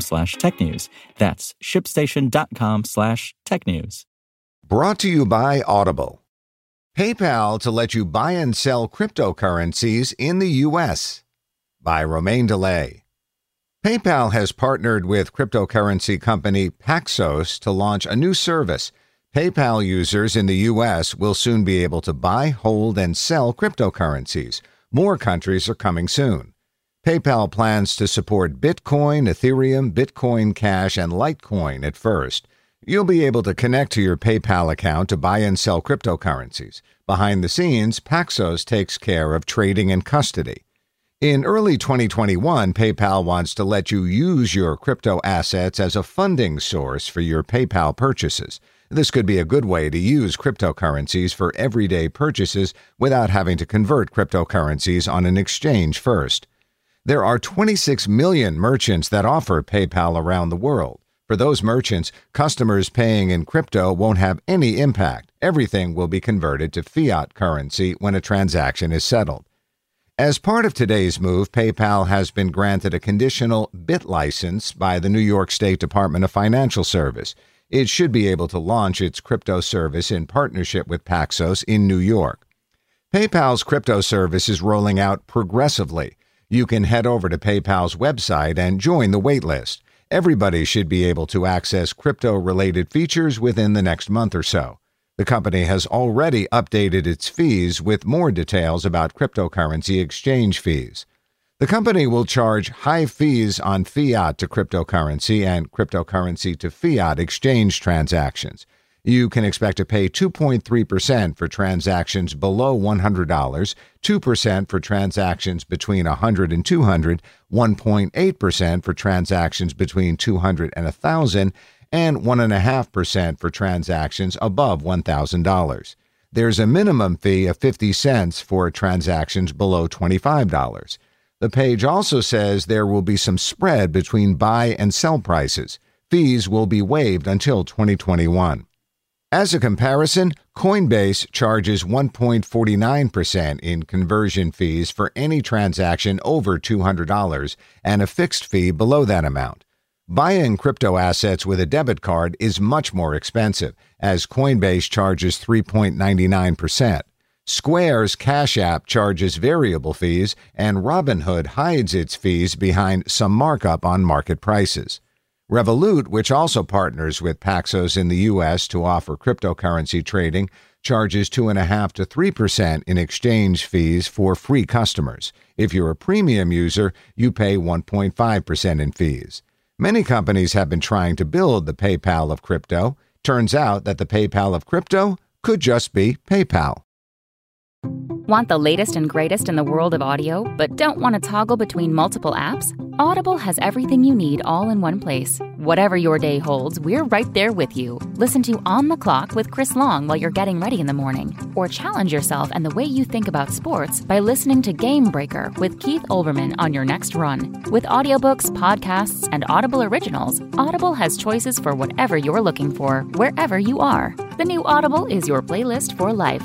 slash technews. That's shipstation.com slash tech news. Brought to you by Audible. PayPal to let you buy and sell cryptocurrencies in the U.S. By Romain Dillet. PayPal has partnered with cryptocurrency company Paxos to launch a new service. PayPal users in the U.S. will soon be able to buy, hold, and sell cryptocurrencies. More countries are coming soon. PayPal plans to support Bitcoin, Ethereum, Bitcoin Cash, and Litecoin at first. You'll be able to connect to your PayPal account to buy and sell cryptocurrencies. Behind the scenes, Paxos takes care of trading and custody. In early 2021, PayPal wants to let you use your crypto assets as a funding source for your PayPal purchases. This could be a good way to use cryptocurrencies for everyday purchases without having to convert cryptocurrencies on an exchange first. There are 26 million merchants that offer PayPal around the world. For those merchants, customers paying in crypto won't have any impact. Everything will be converted to fiat currency when a transaction is settled. As part of today's move, PayPal has been granted a conditional BitLicense by the New York State Department of Financial Service. It should be able to launch its crypto service in partnership with Paxos in New York. PayPal's crypto service is rolling out progressively. You can head over to PayPal's website and join the waitlist. Everybody should be able to access crypto related features within the next month or so. The company has already updated its fees with more details about cryptocurrency exchange fees. The company will charge high fees on fiat to cryptocurrency and cryptocurrency to fiat exchange transactions. You can expect to pay 2.3% for transactions below $100, 2% for transactions between 100 and 200, 1.8% for transactions between 200 and 1000, and 1.5% for transactions above $1,000. There's a minimum fee of 50 cents for transactions below $25. The page also says there will be some spread between buy and sell prices. Fees will be waived until 2021. As a comparison, Coinbase charges 1.49% in conversion fees for any transaction over $200 and a fixed fee below that amount. Buying crypto assets with a debit card is much more expensive, as Coinbase charges 3.99%. Square's Cash App charges variable fees, and Robinhood hides its fees behind some markup on market prices. Revolut, which also partners with Paxos in the U.S. to offer cryptocurrency trading, charges 2.5 to 3% in exchange fees for free customers. If you're a premium user, you pay 1.5% in fees. Many companies have been trying to build the PayPal of crypto. Turns out that the PayPal of crypto could just be PayPal. Want the latest and greatest in the world of audio, but don't want to toggle between multiple apps? Audible has everything you need all in one place. Whatever your day holds, we're right there with you. Listen to On the Clock with Chris Long while you're getting ready in the morning. Or challenge yourself and the way you think about sports by listening to Game Breaker with Keith Olbermann on your next run. With audiobooks, podcasts, and Audible originals, Audible has choices for whatever you're looking for, wherever you are. The new Audible is your playlist for life.